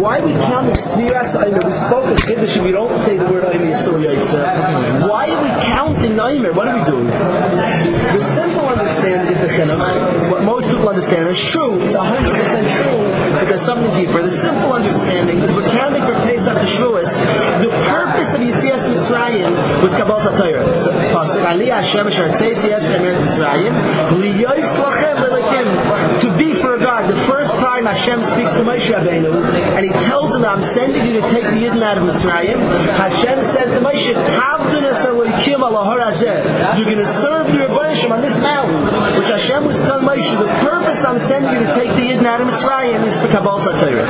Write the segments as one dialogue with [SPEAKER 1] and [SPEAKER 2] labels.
[SPEAKER 1] Why we counting Sfiras Aimer? We spoke in Kiddush, we don't say the word Aimer still Yaitse. Uh, why are we counting Aimer? What are we doing? The simple understanding is the chinuch. What most people understand is true. It's 100% true, but there's something deeper. The simple understanding is we're counting for Pesach the Shavuos. The purpose of Yitzias Mitzrayim was Kabbalah Torah. So, Pasuk Ali Hashem Asher Tzeis Yes Emer Mitzrayim Liyos Lachem to be for God. The first time Hashem speaks to Moshe Rabbeinu and he tells him, I'm sending you to take the Yidden out of Mitzrayim. Hashem says to Moshe. You're going to serve the Rebbeinu on this mountain, which Hashem was telling Moshe, the purpose I'm sending you to take the Yidden out of Mitzrayim is for Kabbalah Torah.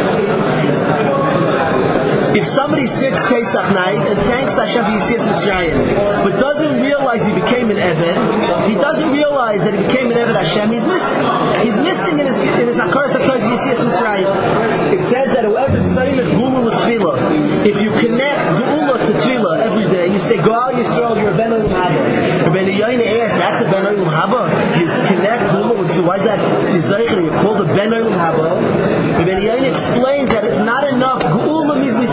[SPEAKER 1] If somebody sits Pesach night and thanks Hashem for Yitzias Mitzrayim, but doesn't realize he became an Eved, he doesn't realize that he became an Eved Hashem, he's missing. He's missing in his, in his Akar Sakar Yitzias Mitzrayim. It says that whoever saying a Gula Tefillah, if you connect Gula to Tefillah every day, you say, Goal Yisrael, you're a Ben Olam Haba. Rabbeinu Yoina asks, that's a Ben Olam Haba? You connect Gula to, why is that? You're called a Ben Olam Haba. Rabbeinu Yoina explains that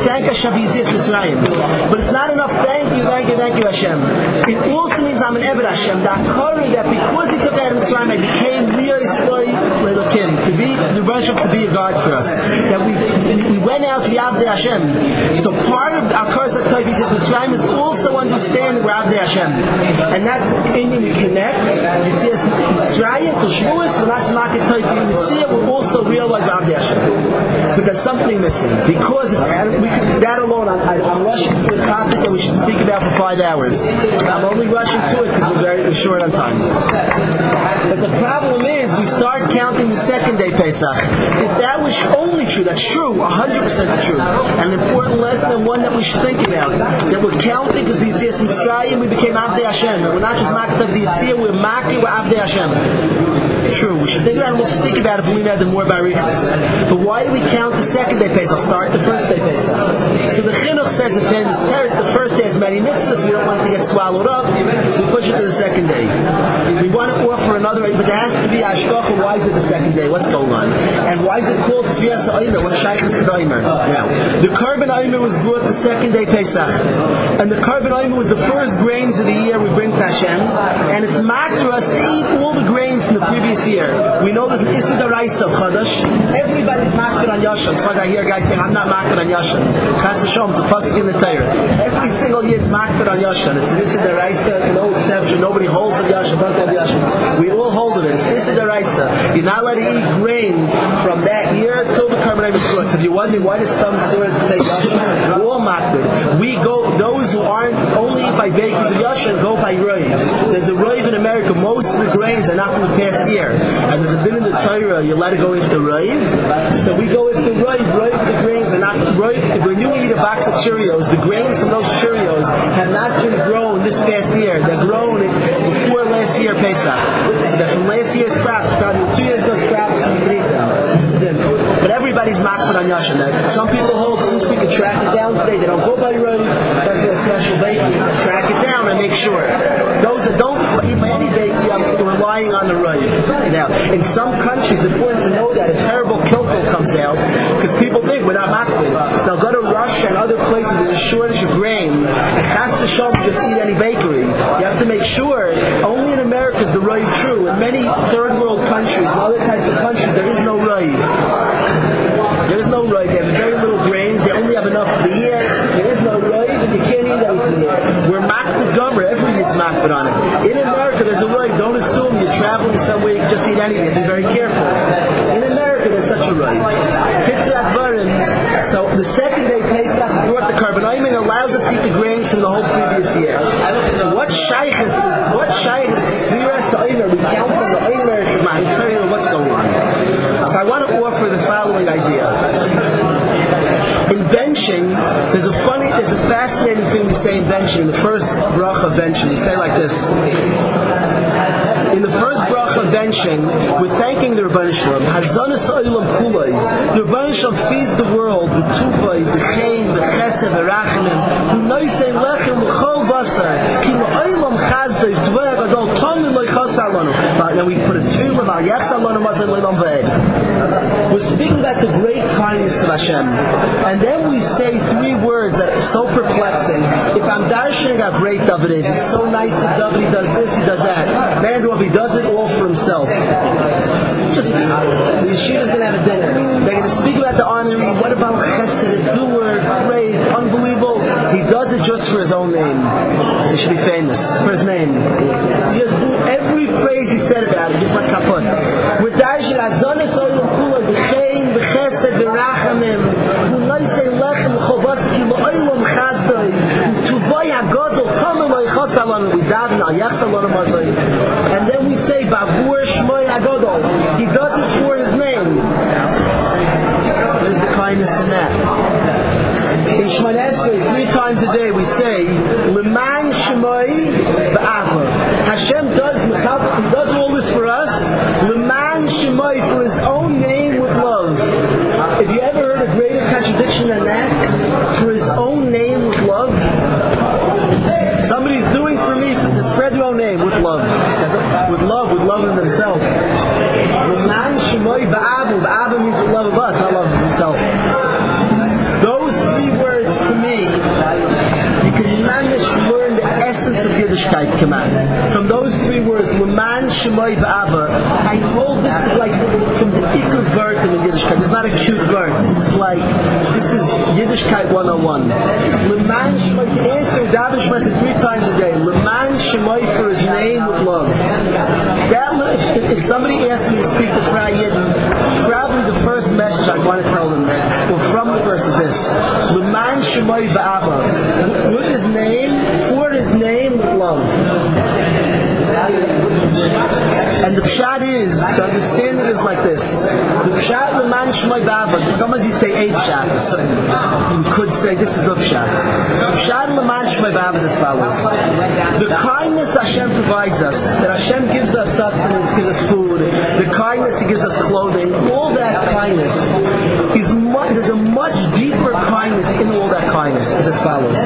[SPEAKER 1] thank Hashem for Yitzias Mitzrayim. But it's not enough, thank you, thank you, thank you, Hashem. It also means I'm an Eved Hashem. That Akari, that because he took of Mitzrayim, I became Leo Isloi Lelokim. To be, Rosh to be a God for us. That we, we went out to Yavde Hashem. So part of our curse of Tov Yitzias Mitzrayim is also understanding we're Hashem. And that's the in we connect. Yitzias Mitzrayim to Shavuos, that's not the Tov Yitzia, we also realize we're Hashem. But there's something missing. Because that alone, I, am rushing through a topic that we should speak about for five hours. I'm only rushing through it because we're very short on time. But the problem is, we start counting the second day Pesach. If that was only true, that's true, 100% true. An important lesson and one that we should think about. That we're counting because the Yitzias Mitzrayim, we became Avdei Hashem. We're not just Makit of the Yitzia, we're Makit, we're Avdei Hashem. True, we should think about it, we'll speak about it if we know the more Barichas. But why do we count the second day Pesach? Start the first day Pesach. So the Chinuch says in famous the first day has many mitzvahs, we don't want it to get swallowed up, so we push it to the second day. We want to offer another, but there has to be Ashkocha, why is it the second day? What's going on? And why is it called Tzvias Aimer? What Shaykh is the Aimer? Now, the korban Aimer was brought the second day Pesach. And the korban Aimer was the first grains of the year we bring to Hashem. And it's matter us to eat all the grains from the previous year. We know there's an Daraisa of Chadash. Everybody's makpid on Yashan. It's like I hear guys saying, I'm not makpid on Yashan. Chas Hashem, it's a pasuk in the Torah. Every single year it's makpid on Yashan. It's an Daraisa, no exception. Nobody holds of Yashan, doesn't have Yashan. We all hold of it. It's Issa Daraisa. You're not allowed to eat grain from that year till the is brought. So if you're wondering why does some stores say makpid. We go, those who aren't only by bakers of Yashan go by Roiv. There's a Roiv in America. Most of the grains are not from the past year. And there's a bit in the Torah, you let it go into Roiv. So we go into Roiv. Roiv, the grains are not Roiv. When you eat a box of Cheerios, the grains from those Cheerios have not been grown this past year. They're grown before last year Pesach. So they're from last year's crops. Probably two years ago crops you on Yashan. Some people hold since we can track it down today, they don't go by Roiv. That's a special baby. Track it down and make sure. Those that don't eat by any baby, I'm relying on the Roiv. Now, in some countries, it's important to know that a terrible kilkel comes out because people think we're not makpid. So they'll go to Russia and other places there's a shortage of grain. And chas v'shom, just eat any bakery. You have to make sure, only in America is the Roiv true. In many third world countries, other types of countries, there is no Roiv. There is no Roiv. They have very little grains. They only have enough for the year. There is no Roiv, and you can't eat everything here. We're makpid gomer. Every year's makpid on it. In America, there's a Roiv. Don't assume you're traveling somewhere you can just eat anything. You have to be very careful. In America, there's such a Roiv. So the second day Pesach brought the korban and allows us to eat the grains from the whole previous year. What shaykh is this? what shaykh is Sa'imer? We count from the Aimer to you what's going on. So I want to offer the following idea. In benching, there's a funny, there's a fascinating thing we say in benching. In the first bracha benching, we say like this. In the first bracha benching, we're thanking the Rebbeinu Shalom. Hazanas Olam Kulai. The Rebbeinu Shalom feeds the world with tufay, b'chein, b'chesed, b'rachmim, who noisei lechem, l'chol basar, ki l'olam chazdei, tvei We're speaking about the great kindness of Hashem. And then we say three words that are so perplexing. If I'm darshaning how great David is, it's so nice that David does this, he does that. Man, he does it all for himself. Just, the yeshiva's going to have a dinner. They're going to speak about the honor. What about chesed, doer, great, unbelievable. He does it just for his own name. So he should be famous for his name. He days he said about it, Gifmat Kapon. With Daish and Azon is all Kula, Bechein, B'chesed, Berachamim, B'loi se lechem, Chobos, Ki lo'oilom chazdoi, Tuvoi ha-godol, Tomu lo'ichos alon, Udav na'yach salon amazoi. And then we say, Bavur shmoi Agodol, He does it for his name. There's the kindness in that. In Shmonesri, three times a day we say, Leman Shmoi Ba'achor. Hashem does love? Somebody's doing for me to spread their own name with love. With love, with love of themselves. Leman Shemoi Ba'avu. Ba'avu means with love of us, not love of himself. Those three words to me, you can manage to learn the essence of Yiddishkeit. From those three words, Leman Shemoi Ba'ava, I hold this is like from the Ikud word in the Yiddishkeit. It's not a cute word. This is like, this is Yiddishkeit 101. Leman Shemoi, to answer Davish Mesa three times a day, Leman Shemoi for his name with love. That, if, somebody asks me to speak to Fra Yidden, the pshat is, to understand it is like this. The pshat leman shmoi ba'ava. Sometimes you say eight pshat. So you could say this is the pshat. The pshat leman shmoi ba'ava is as follows. The kindness Hashem provides us, that Hashem gives us sustenance, gives us food, the kindness He gives us clothing, all that kindness is much, there's a much deeper kindness in all that kindness. Is as follows.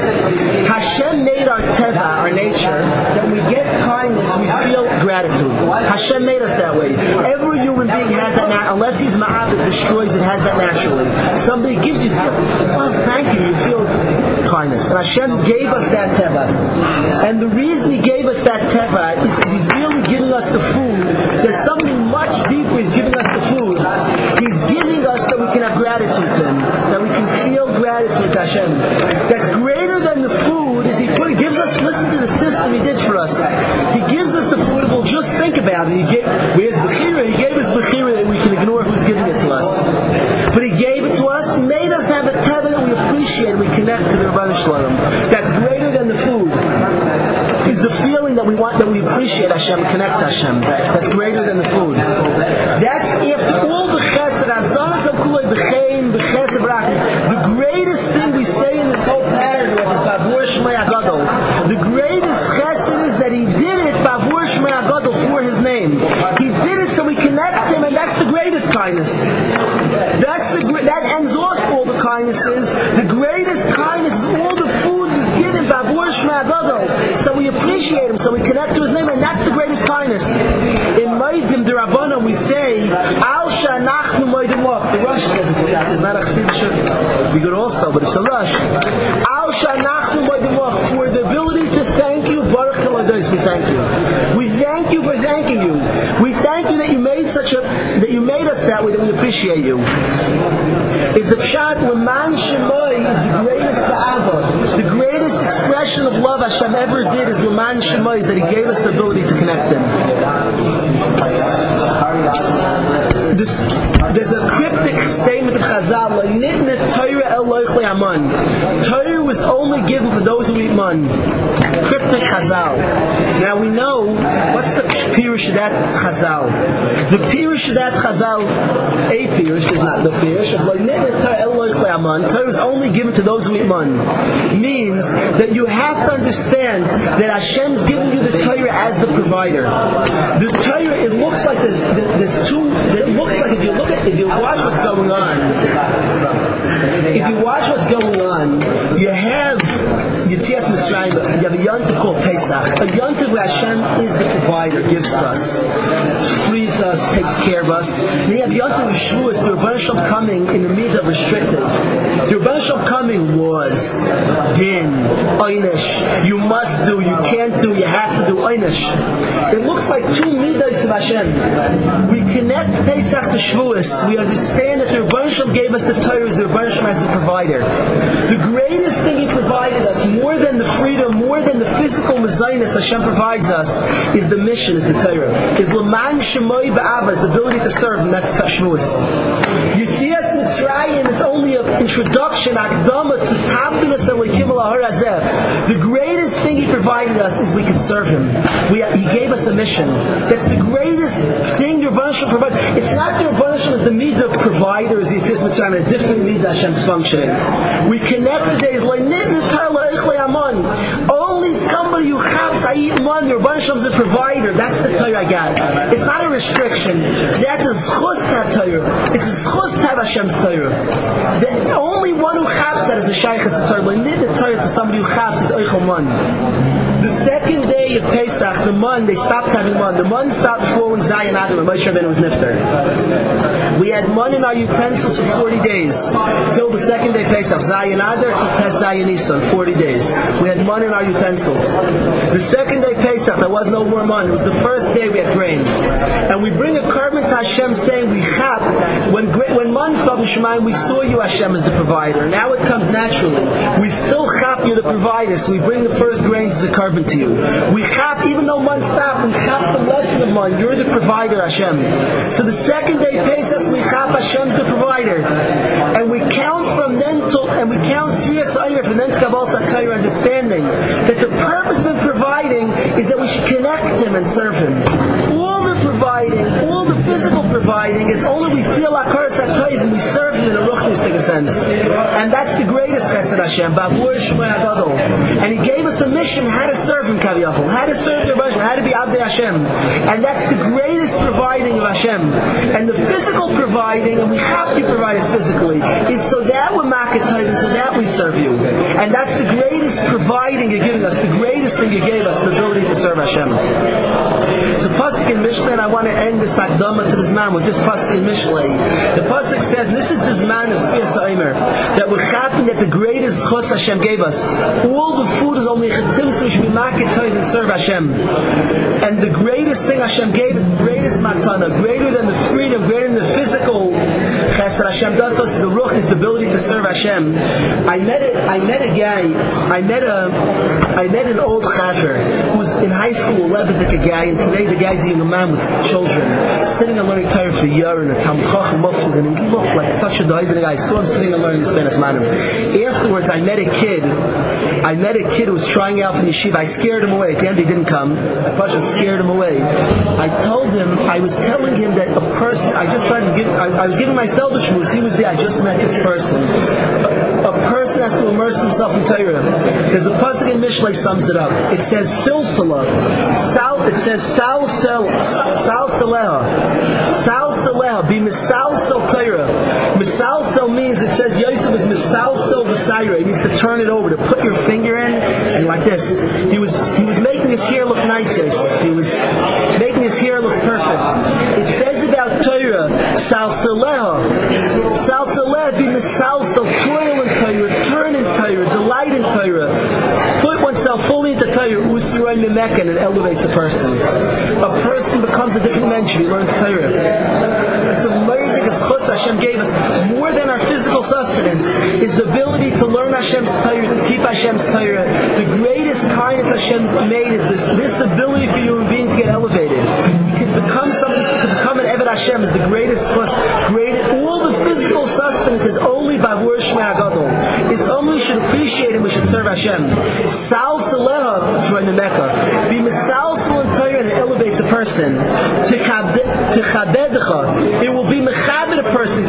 [SPEAKER 1] Hashem made us that way. Every human being has that, nat- unless he's ma'abed, destroys it, has that naturally. Somebody gives you, oh, thank you, you feel kindness. And Hashem gave us that teva. And the reason He gave us that teva is because He's really giving us the food. There's something much deeper He's giving us the food. He's giving us that we can have gratitude to Him, that we can feel gratitude to Hashem. That's greater than the food is he gives us, listen to the system He did for us. He gives us the food, we'll just it. He gave, where's Bechira? He gave us Bechira that we can ignore who's giving it to us. But He gave it to us, made us have a teva that we appreciate, we connect to the Rabban Shalom. That's greater than the food. Is the feeling that we want, that we appreciate Hashem, connect Hashem. That's greater than the food. That's after That's the that ends off all the kindnesses. The greatest kindness is all the food is given Bavur Shmei Agadol. So we appreciate Him, so we connect to His name, and that's the greatest kindness. In Maidim Derabbanan we say, Al Shanachnu Maidim Loch. The Rush says it's that. It's not a Chassid We could also, but it's a Rush. Al Shanachnu Maidim Loch. For the ability to thank you, Baruch Kalados, we thank you. Thank you that you made such a, that you made us that way, that we appreciate you. Is the Pshat Leman Shemoi is the greatest Ba'ava. The greatest expression of love Hashem ever did is Leman Shemoi, is that He gave us the ability to connect Him. This, there's a cryptic statement of Chazal, "Nitne Torah el loichle aman." Torah was only given for those who eat man. Cryptic Chazal. Now we know what's the pirush of that Chazal. The pirush of that Chazal, a pirush is not the pirush of "Nitne Torah el loichle aman." Torah was only given to those who eat man. Means that you have to understand that Hashem's giving you the Torah as the provider. The Torah, it looks like there's, there's two. It looks like if you look at, if you watch what's going on, if you watch what's going on, Yitzias Mitzrayim, you have a yontif called Pesach. A yontif where Hashem is the provider, gives to us, frees us, takes care of us. Then you have yontif with Shavuos, the Rebbe coming in the middle of restricted. The Rebbe coming was din, einish. You must do, you can't do, you have to do einish. It looks like two midas of Hashem. We connect Pesach to Shavuos. We understand that the Rebbe gave us the Torah, the Rebbe as the provider. The provided us, more than the freedom, more than the physical mezainis Hashem provides us, is the mission, is the Torah. Is Laman Shemoy Ba'aba, is the ability to serve, and that's Shavuos. You see us Mitzrayim is only an introduction, akdama, to Tabdinus and Ahar The greatest thing He provided us is we could serve Him. We, he gave us a mission. That's the greatest thing your Hashem provides. It's not your Hashem as the midah provider, as He says Mitzrayim, a different midah Hashem's functioning. We connect the days, only somebody who has Ayit Man, your Hashem is a provider. That's the Torah I got. It's not a restriction. That's a schus to Torah. It's a schus to have Hashem's Torah. The only one who has that is a shaykh is the Torah. The Torah to somebody who has is Eichel. The second day of Pesach, the man, they stopped having man. The man stopped falling Zion Adam and Moshe Rabbeinu was nifter. We had man in our utensils for 40 days. Till the second day Pesach. Zion Adar Tes Zion Isan, 40 days. We had man in our utensils. The second day Pesach, there was no more man. It was the first day we had grain. And we bring a korban to Hashem saying we have, when, when man fell Shemayim, we saw you Hashem as the provider. Now it comes naturally. We still chap you the provider, so we bring the first grains as a korban to you. We chap, even though man stop, we chap the lesson of man. You're the provider, Hashem. So the second day Pesach, we chap Hashem's the provider. And we count from then to, and we count Sriyas Ayr from then to Kabbalah Satayr understanding that the purpose of providing is that we should connect Him and serve Him. All the providing, all the physical providing is only we feel like Satayr and we serve Him in a ruchnistic sense. And that's the greatest chesed Hashem. And He gave us a mission how to serve him Kaviyachol, how to serve the Rebbe, how to be Abdei Hashem. And that's the greatest providing of Hashem. And the physical providing, and we have to provide us physically, is so that we're Makatayim, so that we serve you. And that's the greatest providing you're giving us, the greatest thing you gave us, the ability to serve Hashem. So Pasuk in Mishlei, and I want to end this Akdama to this man with this Pasuk in Mishlei. The Pasuk says, this is this man of Aimer, that we're happy that the greatest chos Hashem gave us. All the food is only Chetzim, so we market and serve Hashem. And the greatest thing Hashem gave is the greatest matana, greater than the freedom, greater than the physical chesed Hashem does to us. The ruch is the ability to serve Hashem. I met a, I met a guy, I met a, I met an old chaver who was in high school, a Lebedik guy, and today the guy's a man with children, sitting and learning Torah for a year and a Talmud Chacham and he looked like such a dive guy. I saw him sitting and learning the Spanish manner. Afterwards, I met a kid, I met a kid who was trying out for yeshiva. I scared him away. At the end, he didn't come. I just scared him away. I told him, I was telling him that a person, I just tried to give, I, I was giving myself a He was there. I just met this person. A, a person has to immerse himself in Torah. There's a pasuk in Mishlei sums it up. It says silsila. Sal, it says sal sel, sal saleha. Sal. Be misal sel Torah. Misal sel means, it says Yosef is misal sel v'sayra. It means to turn it over, to put your finger in, and like this. He was he was making his hair look nicer. He was making his hair look perfect. Torah, salsaleha, salsaleha be misalsal, toil in Torah, turn in Torah, delight in Torah, put oneself fully into Torah, usroy memekan, and elevates a person. A person becomes a different man he learns Torah. It's a learning schus Hashem gave us more than our physical sustenance is the ability to learn Hashem's Torah, to keep Hashem's Torah. The greatest kindness Hashem's made is this this ability for human being to get elevated. You can become something, you can become an Eved Hashem is the greatest schus. Great, all the physical sustenance is only by worship Agadol. It's only we should appreciate and we should serve Hashem. Sal Saleha join the Mecca. Be Misal Salan Torah and it elevates a person. It will be Mechabed a person.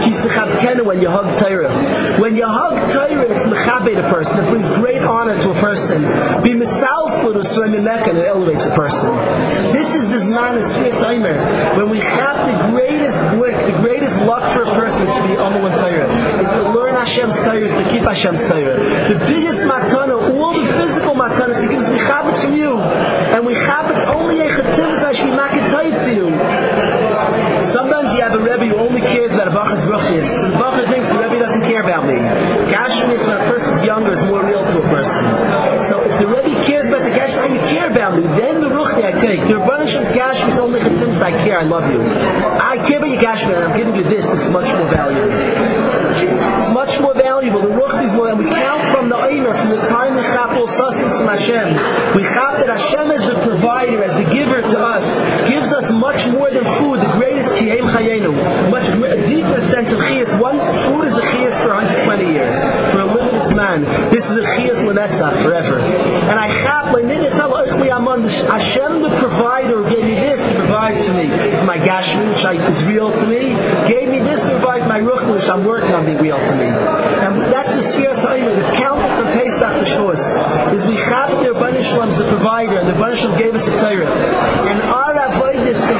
[SPEAKER 1] When you hug Torah. When you hug Torah, it's Mechabed a person, that brings great honor to a person. Be and it elevates a person. This is this man of Sfiyas Aimer. When we have the greatest blick, the greatest luck for a person is to be Amal and Torah. Is to learn Hashem's Torah, is to keep Hashem's Torah. The biggest matana, all the physical matanas, he gives mechabed from you. And mechabed's only a chativas making to you. Sometimes you have a Rebbe who only cares about a Bach's Ruchnis. And the Bach thinks the Rebbe doesn't care about me. Gashmis, when a person's younger, is more real to a person. So if the Rebbe cares about the Gashmis, you care about me, then the Ruchni I take. The Rebbe Shem's Gashmis only chativas I care, I love you. I care about your Gashmis, and I'm giving you this, this is much more valuable. It's much more valuable. The ruch is more, and we count from the Eimer, from the time we chapel sustenance from Hashem. We chap that Hashem as the provider, as the giver to us, gives us much more than food, the greatest kiyem chayenu, much a deeper sense of chiyas. One food is a chiyas for 120 years, for man. This is a chiyas lenetzach forever. And I chap my Hashem, the provider, gave me this to provide for me. My gashmi, which is real to me, gave me this to provide my ruch, which I'm working on being real to me. And that's the Sfira Sa'ayim, the counter for Pesach to Shavuos, is we have the Rabban Shalom's the provider, and the Rabban Shalom gave us a Torah. And our avoid is to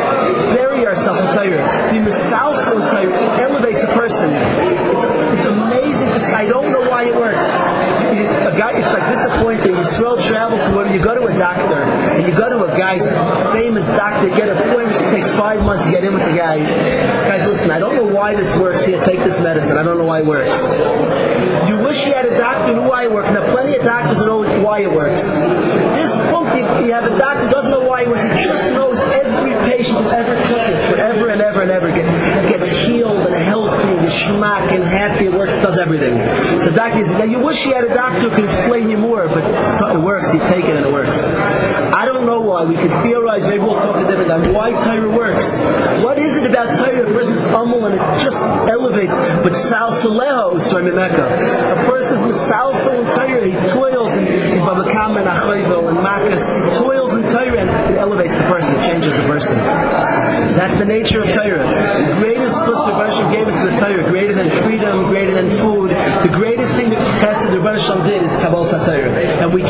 [SPEAKER 1] bury ourselves in Torah, to be in Torah, elevates a person. It's, it's amazing, I don't know why it works. A it's like disappointing. Throw travel to where you go to a doctor, and you go to a guy's famous doctor, get an appointment, it takes five months to get in with the guy. Guys, listen, I don't know why this works here, take this medicine, I don't know why it works. You wish you had a doctor who knew why it works. Now, plenty of doctors know why it works. This book, you have a doctor who doesn't know why it works, he just knows every patient who ever took it, forever and ever and ever, gets, gets healed and healthy and schmack and happy, it works, does everything. So doctor now you wish you had a doctor who could explain you more, but it works, you take it and it works. I don't know why, we could theorize, maybe we'll talk a different time, why Torah works. What is it about Torah, person's humble and it just elevates, but Sal Saleho, so I'm Mecca. A person's misalsal in Torah, he toils in, in Babakam and Achayvel and Makas, he toils in Torah and it elevates the person, it changes the person. That's the nature of Torah. The greatest plus the Rebbe gave us is the Torah, greater than freedom, greater than food. The greatest thing that Chesed the Rebbe did is Kabbalah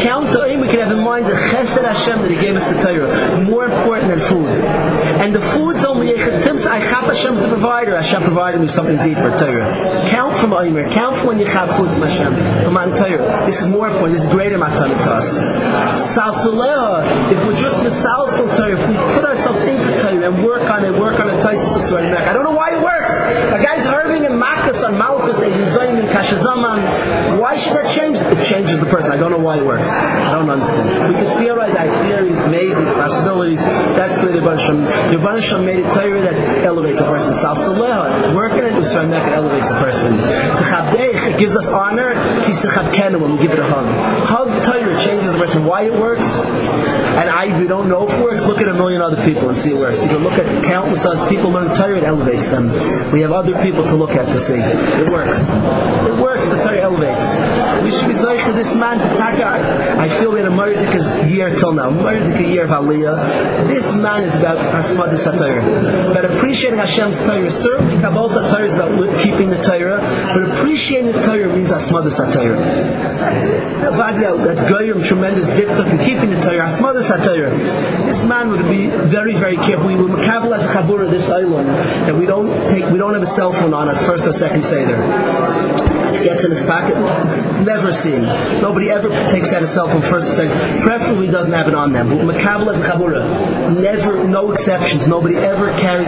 [SPEAKER 1] Count the we can have in mind the Chesed Hashem that He gave us the Torah, more important than food. And the food's only a Chetim's, I have Hashem's the provider. Hashem provided me something deeper, Torah. Count from Omer, count from when you have food from Hashem, from Mount Torah. This is more important, this is greater Matan to us. Salsaleha, if we're just Misalsal Torah, if we put ourselves into Torah and work on it, work on Taisus I don't know why it works. A hurting and Makas and Malkus and Yizayin and Kashazaman. Why should that change? It changes the person. I don't know why it works. I don't understand. We can theorize our theories, maybe possibilities. That's the way the Rebbe The Rebbe made it Torah that elevates a person. Salsaleha, working it, Yisrael Mecca elevates a person. It gives us honor. When we give it a hug. Hug Torah changes the person. Why it works? And I, we don't know if it works. Look at a million other people and see it works. You can look at countless other people learn Torah, it elevates them. We have other people to look at to see. It works. It works. The Torah elevates. We should be saying to this man to Taka. I feel we had a Mardika's year till now. Mardika year of Aliyah. This man is about Asmad Torah. About appreciating Hashem's Torah. Certainly Kabbalah Torah is about keeping the Torah, but appreciating the Torah means Asmad Torah. That's Goyim, tremendous diktuk in keeping the Torah. Asmad Torah. This man would be very, very careful. We makabel as Chabura this island that we don't take, we don't have a cell phone on us. First or second Seder gets in his pocket. It's, never seen. Nobody ever takes out a cell phone first or second. Preferably doesn't have it on them. But Makabal Chabura. Never, no exceptions. Nobody ever carry,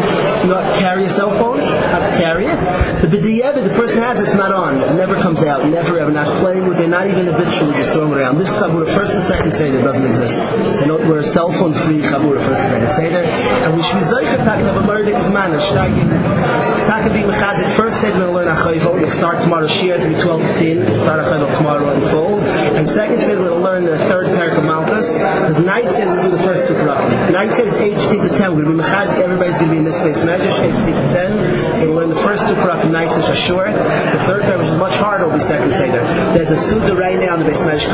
[SPEAKER 1] not carry a cell phone, have to carry it. The B'diyevit, the person has it, it's not on. It never comes out. Never ever. Not playing with it, not even habitually just throwing it around. This Chabura, first and second Seder, doesn't exist. We're a cell phone free Chabura, first and second Seder. And we should be Zaycha talking about Murdik man, a Shtagin. Talking be Mechazik, first Seder, to learn. We start tomorrow Shia, to be 12 15, start Achayvo tomorrow in full. And second Seder, we'll learn the third parak of Malchus. Because night Seder, we'll do the first two parakim. Night says 8 to 10. We're going to be Mechazik, everybody's going to be in this space. Medrash, 8 to 10. We'll learn the first two parakim, night says are short. The third parak, which is much harder, will be second Seder. There's a Suda right now in the Beis Medrash